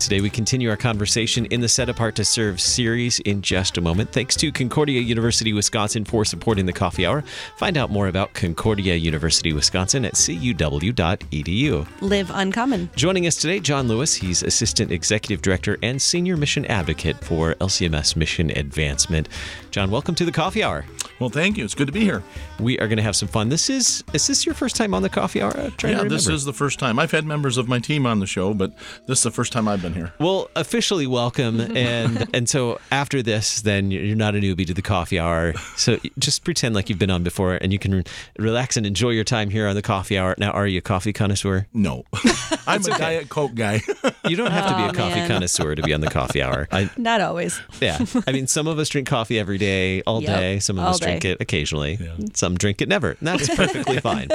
Today we continue our conversation in the Set Apart to Serve series in just a moment. Thanks to Concordia University Wisconsin for supporting the Coffee Hour. Find out more about Concordia University Wisconsin at cuw.edu. Live uncommon. Joining us today, John Lewis. He's Assistant Executive Director and Senior Mission Advocate for LCMS Mission Advancement. John, welcome to the Coffee Hour. Well, thank you. It's good to be here. We are going to have some fun. This is is this your first time on the Coffee Hour? I'm trying to yeah, this is the first time. I've had members of my team on the show, but this is the first time I've been here. Well, officially welcome, and and so after this, then you're not a newbie to the coffee hour. So just pretend like you've been on before, and you can relax and enjoy your time here on the coffee hour. Now, are you a coffee connoisseur? No, I'm a Diet Coke guy. You don't have to be Aw, a oh, coffee man. connoisseur to be on the coffee hour. I, Not always. yeah, I mean, some of us drink coffee every day, all Yep, day. Some of all us drink it occasionally. Yeah. Some drink it never. And that's perfectly fine.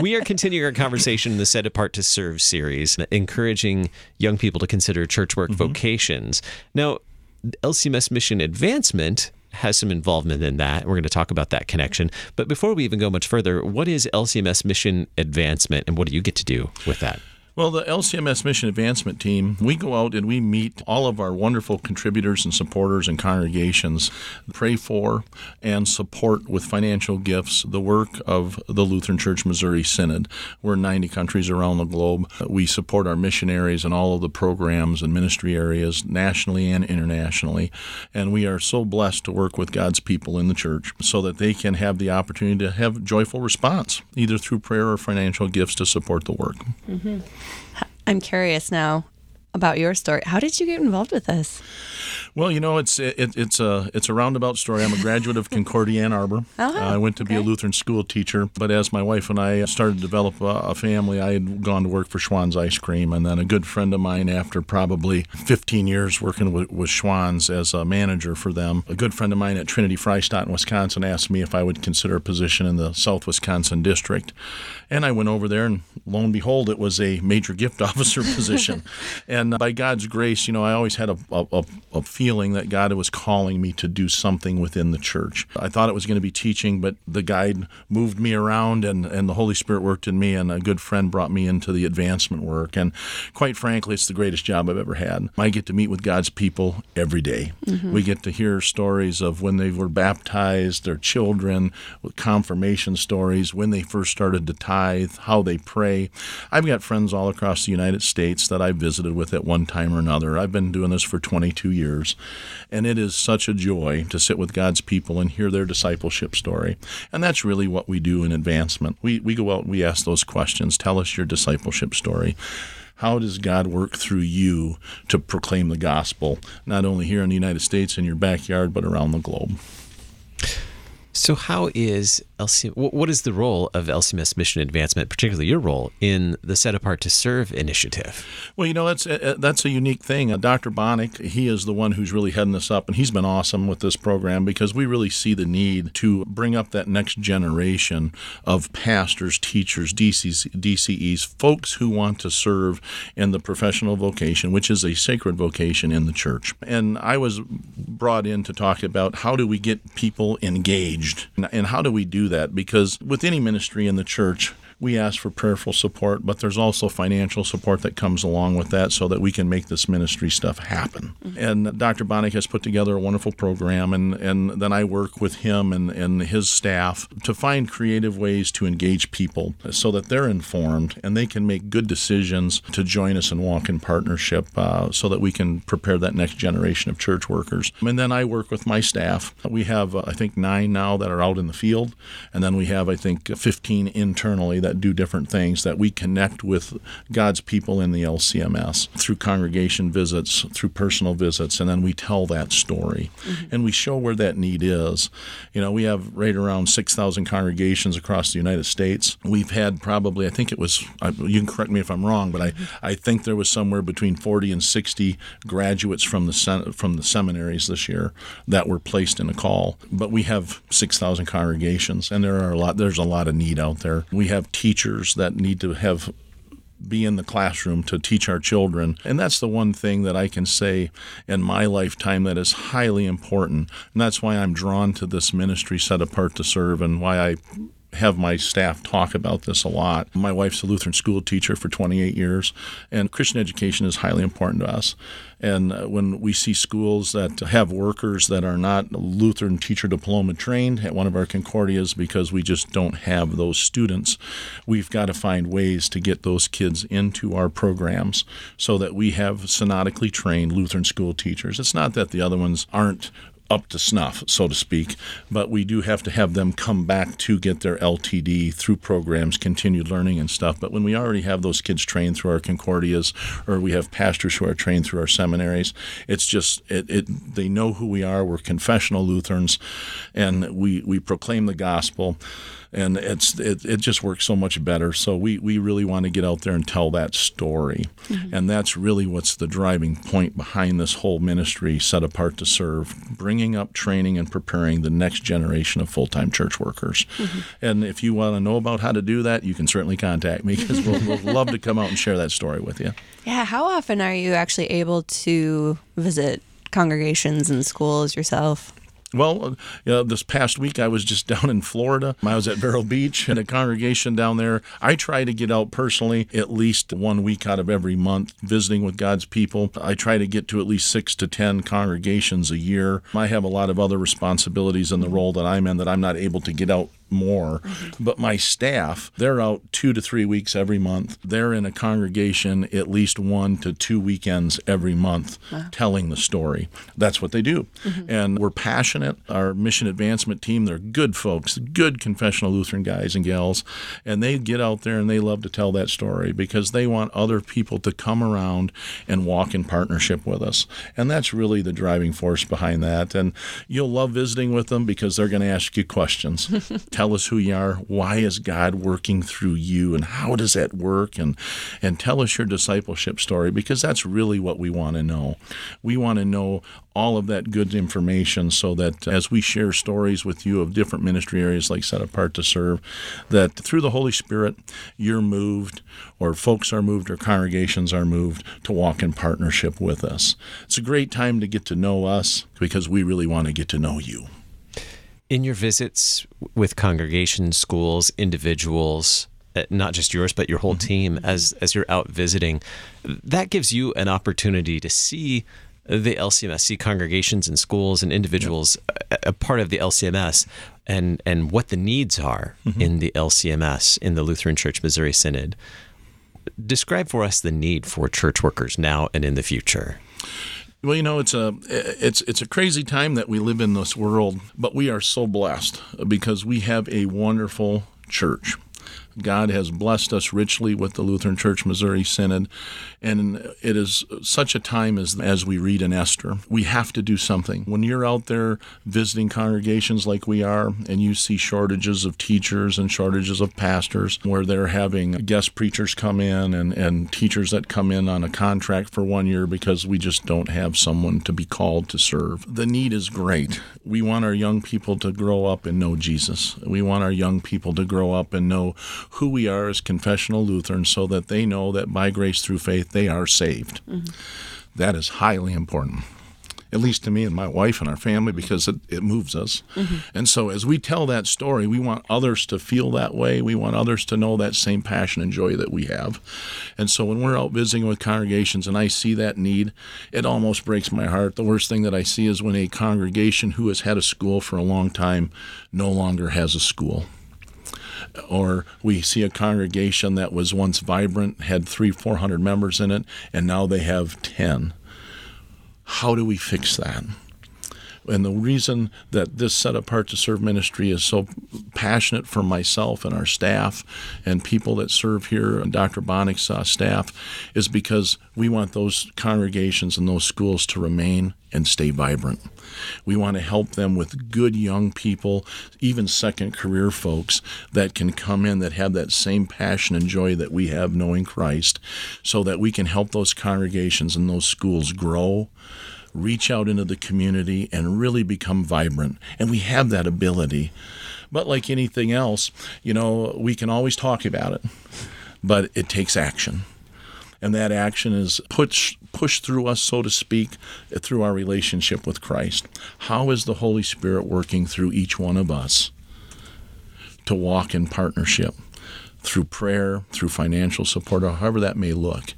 We are continuing our conversation in the Set Apart to Serve series, encouraging young people to consider church work mm-hmm. vocations. Now, LCMS Mission Advancement has some involvement in that. We're going to talk about that connection. But before we even go much further, what is LCMS Mission Advancement and what do you get to do with that? Well, the LCMS Mission Advancement Team, we go out and we meet all of our wonderful contributors and supporters and congregations, pray for and support with financial gifts the work of the Lutheran Church Missouri Synod. We're in 90 countries around the globe. We support our missionaries and all of the programs and ministry areas, nationally and internationally. And we are so blessed to work with God's people in the church so that they can have the opportunity to have joyful response, either through prayer or financial gifts to support the work. Mm-hmm. I'm curious now about your story. How did you get involved with this? Well, you know, it's it, it's a it's a roundabout story. I'm a graduate of Concordia Ann Arbor. Oh, Uh, I went to be a. Lutheran school teacher, but as my wife and I started to develop a, a family, I had gone to work for Schwan's Ice Cream, and then a good friend of mine, after probably 15 years working with, with Schwan's as a manager for them, a good friend of mine at Trinity Freistadt in Wisconsin asked me if I would consider a position in the South Wisconsin district, and I went over there, and lo and behold, it was a major gift officer position, and by God's grace, you know, I always had a, a, a, feeling that God was calling me to do something within the church. I thought it was going to be teaching, but the guide moved me around and, and the Holy Spirit worked in me, and a good friend brought me into the advancement work. And quite frankly, it's the greatest job I've ever had. I get to meet with God's people every day. Mm-hmm. We get to hear stories of when they were baptized, their children, with confirmation stories, when they first started to tithe, how they pray. I've got friends all across the United States that I've visited with at one time or another. I've been doing this for 22 years, and it is such a joy to sit with God's people and hear their discipleship story. And that's really what we do in advancement. We, we go out and we ask those questions. Tell us your discipleship story. How does God work through you to proclaim the gospel, not only here in the United States in your backyard, but around the globe? So, how is LC? wh- What is the role of LCMS Mission Advancement, particularly your role in the Set Apart to Serve initiative? Well, you know, that's uh, that's a unique thing. Uh, Dr. Bonnick, he is the one who's really heading this up, and he's been awesome with this program because we really see the need to bring up that next generation of pastors, teachers, DCs, DCEs, folks who want to serve in the professional vocation, which is a sacred vocation in the church. And I was brought in to talk about how do we get people engaged and how do we do that? Because with any ministry in the church, we ask for prayerful support, but there's also financial support that comes along with that so that we can make this ministry stuff happen. And Dr. Bonnick has put together a wonderful program, and, and then I work with him and, and his staff to find creative ways to engage people so that they're informed and they can make good decisions to join us and walk in partnership uh, so that we can prepare that next generation of church workers. And then I work with my staff. We have, uh, I think, nine now that are out in the field, and then we have, I think, 15 internally that do different things that we connect with God's people in the LCMS through congregation visits, through personal visits, and then we tell that story mm-hmm. and we show where that need is. You know, we have right around 6,000 congregations across the United States. We've had probably, I think it was, you can correct me if I'm wrong, but I, mm-hmm. I think there was somewhere between 40 and 60 graduates from the sen- from the seminaries this year that were placed in a call. But we have 6,000 congregations, and there are a lot. There's a lot of need out there. We have teachers that need to have be in the classroom to teach our children. And that's the one thing that I can say in my lifetime that is highly important. And that's why I'm drawn to this ministry set apart to serve and why I have my staff talk about this a lot. My wife's a Lutheran school teacher for 28 years, and Christian education is highly important to us. And uh, when we see schools that have workers that are not Lutheran teacher diploma trained at one of our Concordias because we just don't have those students, we've got to find ways to get those kids into our programs so that we have synodically trained Lutheran school teachers. It's not that the other ones aren't up to snuff, so to speak. But we do have to have them come back to get their LTD through programs, continued learning and stuff. But when we already have those kids trained through our Concordias, or we have pastors who are trained through our seminaries, it's just it, it they know who we are. We're confessional Lutherans, and we we proclaim the gospel and it's it, it just works so much better. So we we really want to get out there and tell that story, mm-hmm. and that's really what's the driving point behind this whole ministry set apart to serve, bringing up, training, and preparing the next generation of full time church workers. Mm-hmm. And if you want to know about how to do that, you can certainly contact me because we'll, we'll love to come out and share that story with you. Yeah, how often are you actually able to visit congregations and schools yourself? Well, uh, you know, this past week I was just down in Florida. I was at Vero Beach in a congregation down there. I try to get out personally at least one week out of every month visiting with God's people. I try to get to at least six to 10 congregations a year. I have a lot of other responsibilities in the role that I'm in that I'm not able to get out more. Mm-hmm. But my staff, they're out two to three weeks every month. They're in a congregation at least one to two weekends every month wow. telling the story. That's what they do. Mm-hmm. And we're passionate. Our mission advancement team, they're good folks, good confessional Lutheran guys and gals. And they get out there and they love to tell that story because they want other people to come around and walk in partnership with us. And that's really the driving force behind that. And you'll love visiting with them because they're going to ask you questions. tell us who you are. Why is God working through you, and how does that work? And and tell us your discipleship story because that's really what we want to know. We want to know all of that good information so that as we share stories with you of different ministry areas like set apart to serve that through the holy spirit you're moved or folks are moved or congregations are moved to walk in partnership with us it's a great time to get to know us because we really want to get to know you in your visits with congregations, schools, individuals, uh, not just yours but your whole mm-hmm. team as as you're out visiting, that gives you an opportunity to see the LCMS, see congregations and schools and individuals yep. a, a, part of the LCMS and and what the needs are mm-hmm. in the LCMS in the Lutheran Church Missouri Synod. Describe for us the need for church workers now and in the future. Well, you know, it's a it's it's a crazy time that we live in this world, but we are so blessed because we have a wonderful church. God has blessed us richly with the Lutheran Church Missouri Synod, and it is such a time as as we read in Esther. We have to do something. When you're out there visiting congregations like we are, and you see shortages of teachers and shortages of pastors, where they're having guest preachers come in and, and teachers that come in on a contract for one year because we just don't have someone to be called to serve. The need is great. We want our young people to grow up and know Jesus. We want our young people to grow up and know who we are as confessional Lutherans so that they know that by grace through faith they are saved. Mm-hmm. That is highly important at least to me and my wife and our family, because it, it moves us. Mm-hmm. And so, as we tell that story, we want others to feel that way. We want others to know that same passion and joy that we have. And so, when we're out visiting with congregations and I see that need, it almost breaks my heart. The worst thing that I see is when a congregation who has had a school for a long time no longer has a school or we see a congregation that was once vibrant, had three, four hundred members in it, and now they have 10. How do we fix that? And the reason that this set apart to serve ministry is so passionate for myself and our staff and people that serve here, and Dr. Bonick's uh, staff, is because we want those congregations and those schools to remain and stay vibrant. We want to help them with good young people, even second career folks that can come in that have that same passion and joy that we have knowing Christ, so that we can help those congregations and those schools grow reach out into the community and really become vibrant. And we have that ability. But like anything else, you know, we can always talk about it, but it takes action. And that action is pushed pushed through us, so to speak, through our relationship with Christ. How is the Holy Spirit working through each one of us to walk in partnership? Through prayer, through financial support, or however that may look.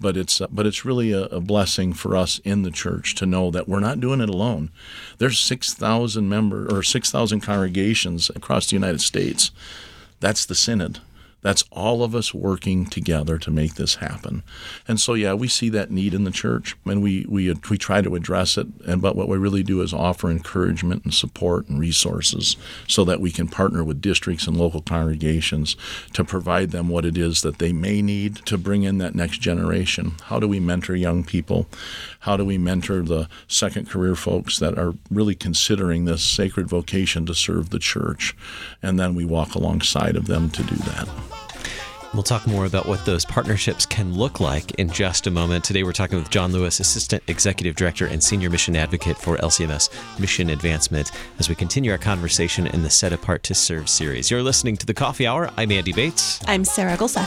But it's uh, but it's really a, a, blessing for us in the church to know that we're not doing it alone. There's six thousand member or six thousand congregations across the United States. That's the synod. That's all of us working together to make this happen. And so, yeah, we see that need in the church, and we we we try to address it. And but what we really do is offer encouragement and support and resources so that we can partner with districts and local congregations to provide them what it is that they may need to bring in that next generation. How do we mentor young people? How do we mentor the second career folks that are really considering this sacred vocation to serve the church? And then we walk alongside of them to do that. We'll talk more about what those partnerships can look like in just a moment. Today, we're talking with John Lewis, Assistant Executive Director and Senior Mission Advocate for LCMS Mission Advancement, as we continue our conversation in the Set Apart to Serve series. You're listening to the Coffee Hour. I'm Andy Bates. I'm Sarah Gulseth.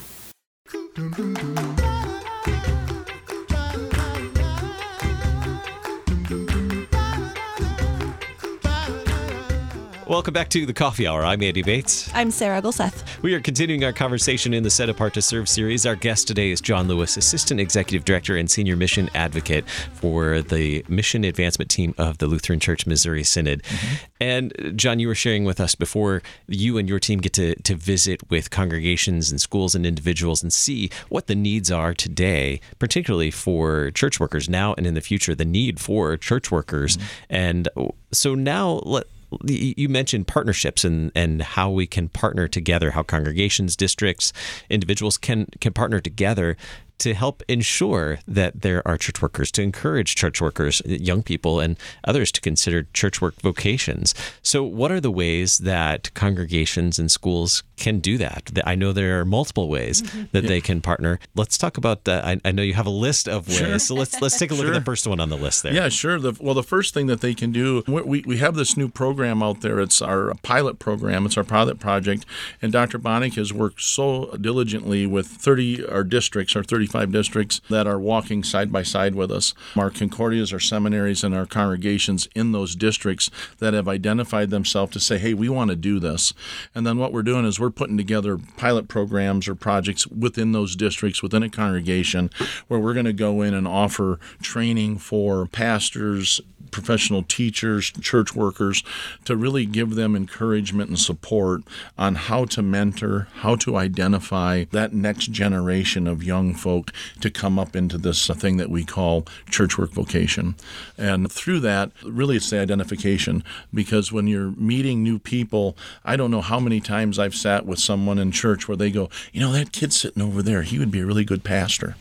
Welcome back to the Coffee Hour. I'm Andy Bates. I'm Sarah Gulseth. We are continuing our conversation in the Set Apart to Serve series. Our guest today is John Lewis, Assistant Executive Director and Senior Mission Advocate for the Mission Advancement Team of the Lutheran Church Missouri Synod. Mm-hmm. And John, you were sharing with us before you and your team get to, to visit with congregations and schools and individuals and see what the needs are today, particularly for church workers now and in the future, the need for church workers. Mm-hmm. And so now let you mentioned partnerships and, and how we can partner together, how congregations, districts, individuals can can partner together to help ensure that there are church workers, to encourage church workers, young people, and others to consider church work vocations. So, what are the ways that congregations and schools can do that? I know there are multiple ways mm-hmm. that yeah. they can partner. Let's talk about that. I, I, know you have a list of ways, sure. so let's let's take a look sure. at the first one on the list there. Yeah, sure. The, well, the first thing that they can do, we, we have this new program out there. It's our pilot program. It's our pilot project, and Dr. Bonnick has worked so diligently with 30 our districts, our 30 35 districts that are walking side by side with us. Our Concordias, our seminaries, and our congregations in those districts that have identified themselves to say, hey, we want to do this. And then what we're doing is we're putting together pilot programs or projects within those districts, within a congregation, where we're going to go in and offer training for pastors, professional teachers, church workers, to really give them encouragement and support on how to mentor, how to identify that next generation of young folk to come up into this thing that we call church work vocation. And through that, really it's the identification because when you're meeting new people, I don't know how many times I've sat with someone in church where they go, you know, that kid sitting over there, he would be a really good pastor.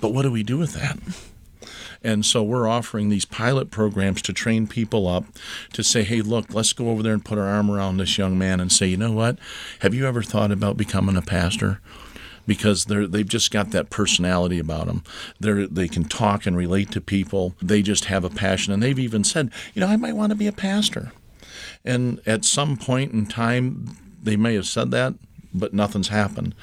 But what do we do with that? And so we're offering these pilot programs to train people up to say, hey, look, let's go over there and put our arm around this young man and say, you know what? Have you ever thought about becoming a pastor? because they're they've just got that personality about them. They they can talk and relate to people. They just have a passion, and they've even said, you know, I might want to be a pastor. And at some point in time, they may have said that but nothing's happened.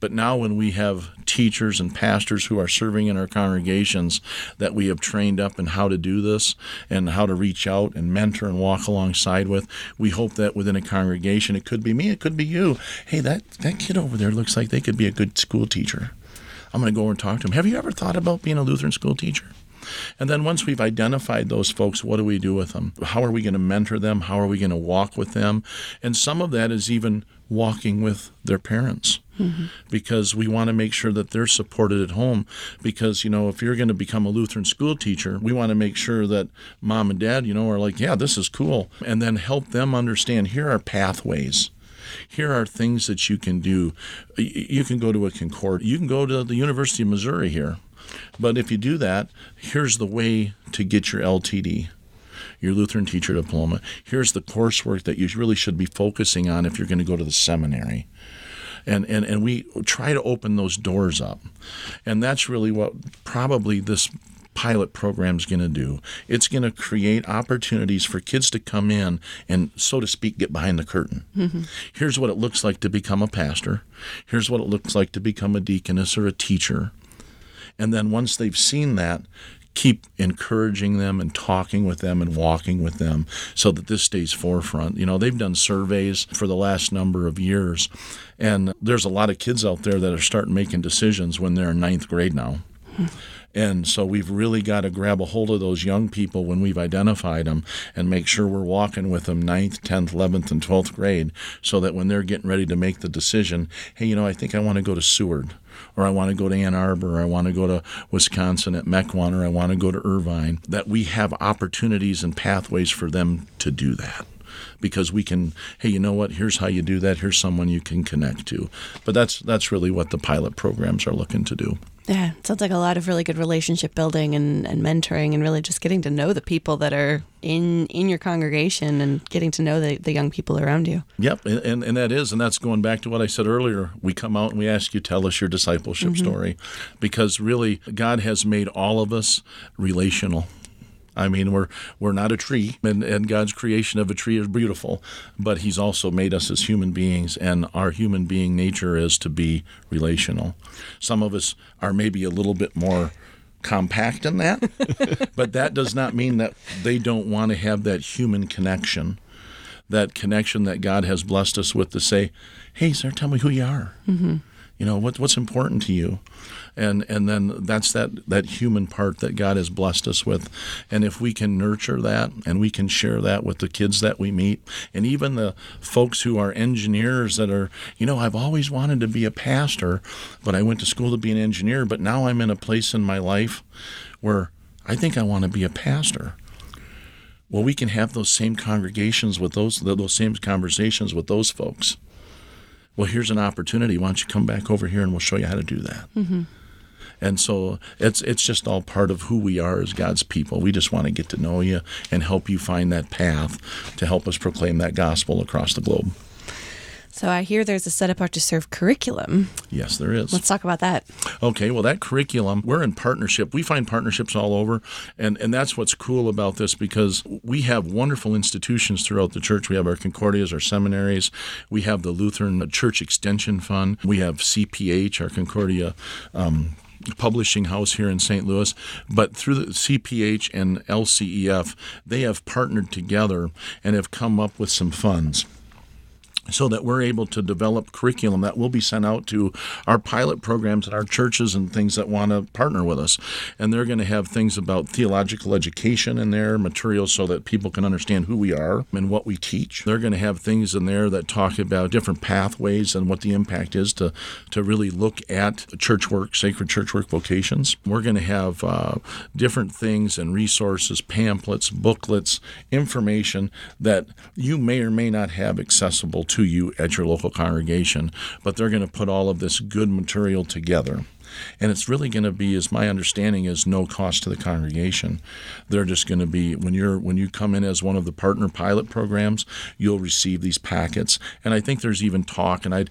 But now, when we have teachers and pastors who are serving in our congregations that we have trained up in how to do this and how to reach out and mentor and walk alongside with, we hope that within a congregation, it could be me, it could be you. Hey, that, that kid over there looks like they could be a good school teacher. I'm going to go over and talk to him. Have you ever thought about being a Lutheran school teacher? And then once we've identified those folks, what do we do with them? How are we going to mentor them? How are we going to walk with them? And some of that is even walking with their parents mm-hmm. because we want to make sure that they're supported at home. Because, you know, if you're going to become a Lutheran school teacher, we want to make sure that mom and dad, you know, are like, yeah, this is cool. And then help them understand here are pathways. Here are things that you can do. You can go to a Concord, you can go to the University of Missouri here. But if you do that, here's the way to get your LTD your Lutheran teacher diploma. Here's the coursework that you really should be focusing on if you're going to go to the seminary. And, and, and we try to open those doors up. And that's really what probably this pilot program is going to do. It's going to create opportunities for kids to come in and, so to speak, get behind the curtain. Mm-hmm. Here's what it looks like to become a pastor. Here's what it looks like to become a deaconess or a teacher. And then once they've seen that, keep encouraging them and talking with them and walking with them so that this stays forefront. You know, they've done surveys for the last number of years, and there's a lot of kids out there that are starting making decisions when they're in ninth grade now. Hmm. And so we've really got to grab a hold of those young people when we've identified them and make sure we're walking with them ninth, 10th, 11th, and 12th grade so that when they're getting ready to make the decision, hey, you know, I think I want to go to Seward or I want to go to Ann Arbor, or I want to go to Wisconsin at Mequon, or I want to go to Irvine, that we have opportunities and pathways for them to do that. Because we can, hey, you know what? Here's how you do that. Here's someone you can connect to. But that's that's really what the pilot programs are looking to do. Yeah, it sounds like a lot of really good relationship building and, and mentoring and really just getting to know the people that are in in your congregation and getting to know the, the young people around you. Yep, and, and, and that is, and that's going back to what I said earlier. We come out and we ask you, tell us your discipleship mm-hmm. story, because really, God has made all of us relational. I mean, we're we're not a tree, and, and God's creation of a tree is beautiful, but He's also made us as human beings, and our human being nature is to be relational. Some of us are maybe a little bit more compact in that, but that does not mean that they don't want to have that human connection, that connection that God has blessed us with to say, "Hey, sir, tell me who you are." Mm-hmm. You know what, what's important to you, and and then that's that that human part that God has blessed us with, and if we can nurture that and we can share that with the kids that we meet, and even the folks who are engineers that are, you know, I've always wanted to be a pastor, but I went to school to be an engineer, but now I'm in a place in my life where I think I want to be a pastor. Well, we can have those same congregations with those those same conversations with those folks well, here's an opportunity. Why don't you come back over here and we'll show you how to do that. Mm-hmm. And so it's it's just all part of who we are as God's people. We just want to get to know you and help you find that path to help us proclaim that gospel across the globe. So I hear there's a set apart to serve curriculum. Yes, there is. Let's talk about that. Okay, well, that curriculum, we're in partnership. We find partnerships all over, and, and that's what's cool about this because we have wonderful institutions throughout the church. We have our Concordias, our seminaries, we have the Lutheran Church Extension Fund, we have CPH, our Concordia. Um, publishing house here in St. Louis, but through the CPH and LCEF, they have partnered together and have come up with some funds so that we're able to develop curriculum that will be sent out to our pilot programs at our churches and things that want to partner with us. And they're going to have things about theological education in there, materials so that people can understand who we are and what we teach. They're going to have things in there that talk about different pathways and what the impact is to, to really look at church work, sacred church work vocations. We're going to have uh, different things and resources, pamphlets, booklets, information that you may or may not have accessible to you at your local congregation, but they're going to put all of this good material together. And it's really going to be, as my understanding is, no cost to the congregation. They're just going to be when you're when you come in as one of the partner pilot programs, you'll receive these packets. And I think there's even talk, and I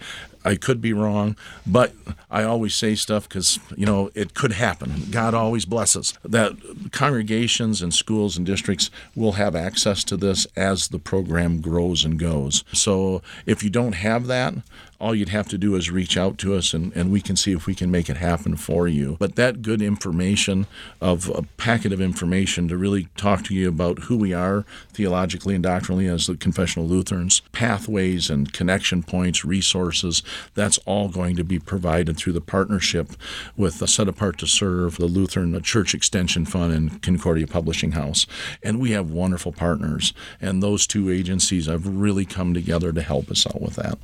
I could be wrong, but I always say stuff because you know it could happen. God always blesses that congregations and schools and districts will have access to this as the program grows and goes. So if you don't have that, all you'd have to do is reach out to us and, and we can see if we can make it happen for you. But that good information of a packet of information to really talk to you about who we are theologically and doctrinally as the confessional Lutherans, pathways and connection points, resources, that's all going to be provided through the partnership with the Set Apart to Serve, the Lutheran Church Extension Fund, and Concordia Publishing House. And we have wonderful partners. And those two agencies have really come together to help us out with that.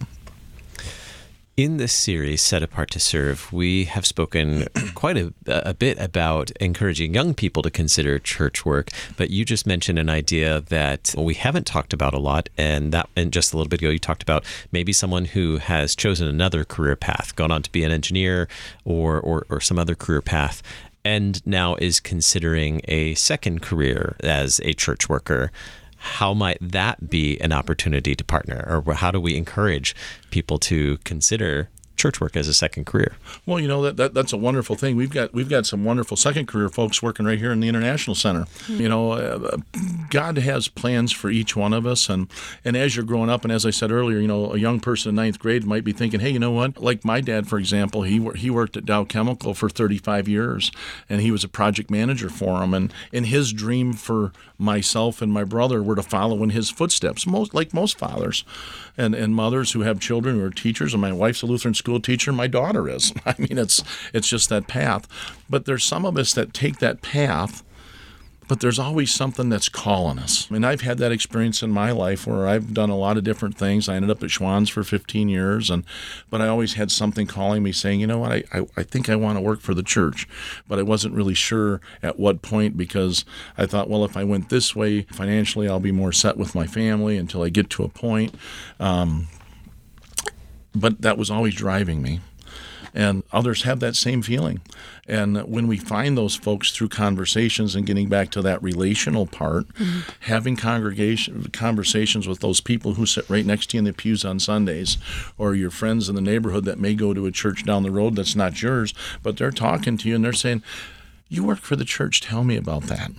In this series, Set Apart to Serve, we have spoken quite a, a, bit about encouraging young people to consider church work. But you just mentioned an idea that well, we haven't talked about a lot, and that and just a little bit ago, you talked about maybe someone who has chosen another career path, gone on to be an engineer or or, or some other career path, and now is considering a second career as a church worker how might that be an opportunity to partner? Or how do we encourage people to consider church work as a second career. Well, you know that, that that's a wonderful thing. We've got we've got some wonderful second career folks working right here in the International Center. Mm-hmm. You know, uh, God has plans for each one of us, and and as you're growing up, and as I said earlier, you know, a young person in ninth grade might be thinking, hey, you know what? Like my dad, for example, he he worked at Dow Chemical for 35 years, and he was a project manager for him, and and his dream for myself and my brother were to follow in his footsteps, most like most fathers and, and mothers who have children who are teachers, and my wife's a Lutheran school teacher, my daughter is. I mean, it's it's just that path. But there's some of us that take that path but there's always something that's calling us. I mean, I've had that experience in my life where I've done a lot of different things. I ended up at Schwan's for 15 years, and but I always had something calling me saying, you know what, I, I, I think I want to work for the church, but I wasn't really sure at what point because I thought, well, if I went this way financially, I'll be more set with my family until I get to a point. Um, but that was always driving me and others have that same feeling. And when we find those folks through conversations and getting back to that relational part, mm-hmm. having congregation conversations with those people who sit right next to you in the pews on Sundays, or your friends in the neighborhood that may go to a church down the road that's not yours, but they're talking to you and they're saying, "You work for the church. Tell me about that."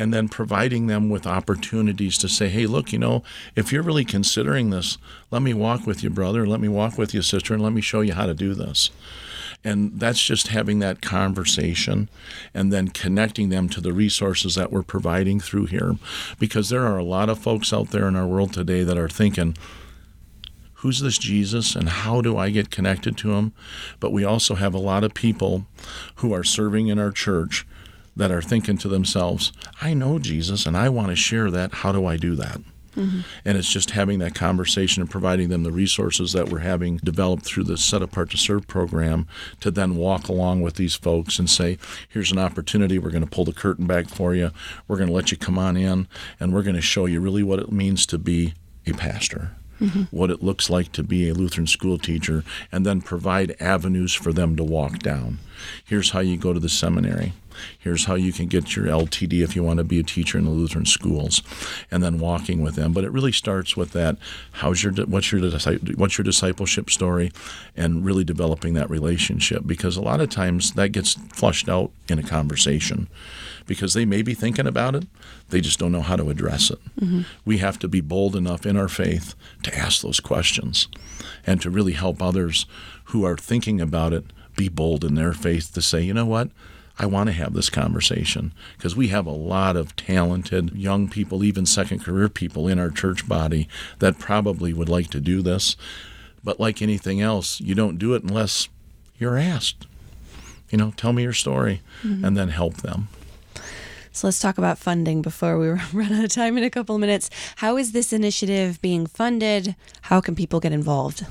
And then providing them with opportunities to say, hey, look, you know, if you're really considering this, let me walk with you, brother, let me walk with you, sister, and let me show you how to do this. And that's just having that conversation and then connecting them to the resources that we're providing through here. Because there are a lot of folks out there in our world today that are thinking, who's this Jesus and how do I get connected to him? But we also have a lot of people who are serving in our church that are thinking to themselves, I know Jesus and I want to share that. How do I do that? Mm-hmm. And it's just having that conversation and providing them the resources that we're having developed through the Set Apart to Serve program to then walk along with these folks and say, here's an opportunity. We're going to pull the curtain back for you. We're going to let you come on in and we're going to show you really what it means to be a pastor. Mm-hmm. What it looks like to be a Lutheran school teacher, and then provide avenues for them to walk down. Here's how you go to the seminary. Here's how you can get your LTD if you want to be a teacher in the Lutheran schools, and then walking with them. But it really starts with that: how's your what's your what's your discipleship story, and really developing that relationship. Because a lot of times that gets flushed out in a conversation, because they may be thinking about it, they just don't know how to address it. Mm-hmm. We have to be bold enough in our faith to ask those questions, and to really help others who are thinking about it be bold in their faith to say, you know what? I want to have this conversation because we have a lot of talented young people, even second career people in our church body that probably would like to do this. But like anything else, you don't do it unless you're asked. You know, tell me your story mm-hmm. and then help them. So let's talk about funding before we run out of time in a couple of minutes. How is this initiative being funded? How can people get involved?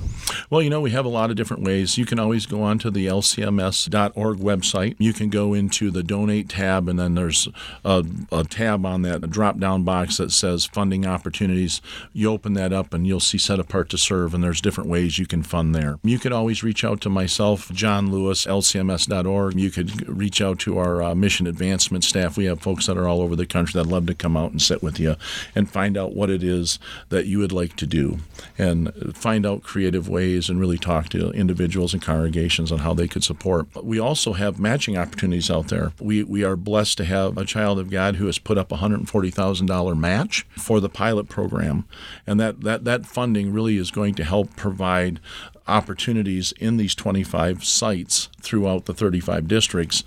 Well, you know, we have a lot of different ways. You can always go on to the lcms.org website. You can go into the donate tab, and then there's a, a tab on that drop down box that says funding opportunities. You open that up, and you'll see set apart to serve, and there's different ways you can fund there. You could always reach out to myself, John Lewis, lcms.org. You could reach out to our uh, mission advancement staff. We have folks that are all over the country that love to come out and sit with you and find out what it is that you would like to do and find out creative ways and really talk to individuals and congregations on how they could support. We also have matching opportunities out there. We, we are blessed to have a child of God who has put up a $140,000 match for the pilot program. And that, that, that funding really is going to help provide opportunities in these 25 sites throughout the 35 districts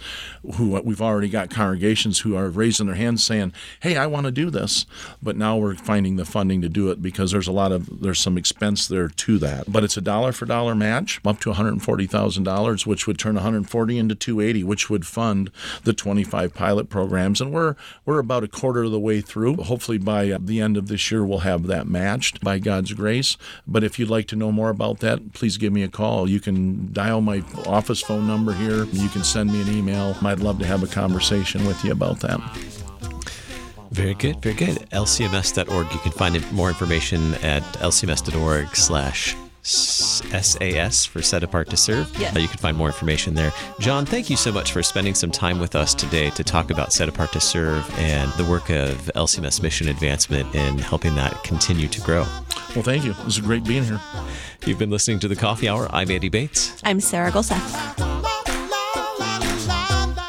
who we've already got congregations who are raising their hands saying hey i want to do this. But now we're finding the funding to do it because there's a lot of there's some expense there to that. But it's a dollar for dollar match up to $140000 which would turn 140 into 280 which would fund the 25 pilot programs. And we're we're about a quarter of the way through. Hopefully by the end of this year we'll have that matched by god's grace. But if you'd like to know more about that please please give me a call. You can dial my office phone number here. You can send me an email. I'd love to have a conversation with you about that. Very good, very good. LCMS.org. You can find more information at lcms.org slash SAS for Set Apart to Serve. Yes. Uh, you can find more information there. John, thank you so much for spending some time with us today to talk about Set Apart to Serve and the work of LCMS mission advancement in helping that continue to grow. Well, thank you. This is great being here. You've been listening to the Coffee Hour. I'm Andy Bates. I'm Sarah Gulseth.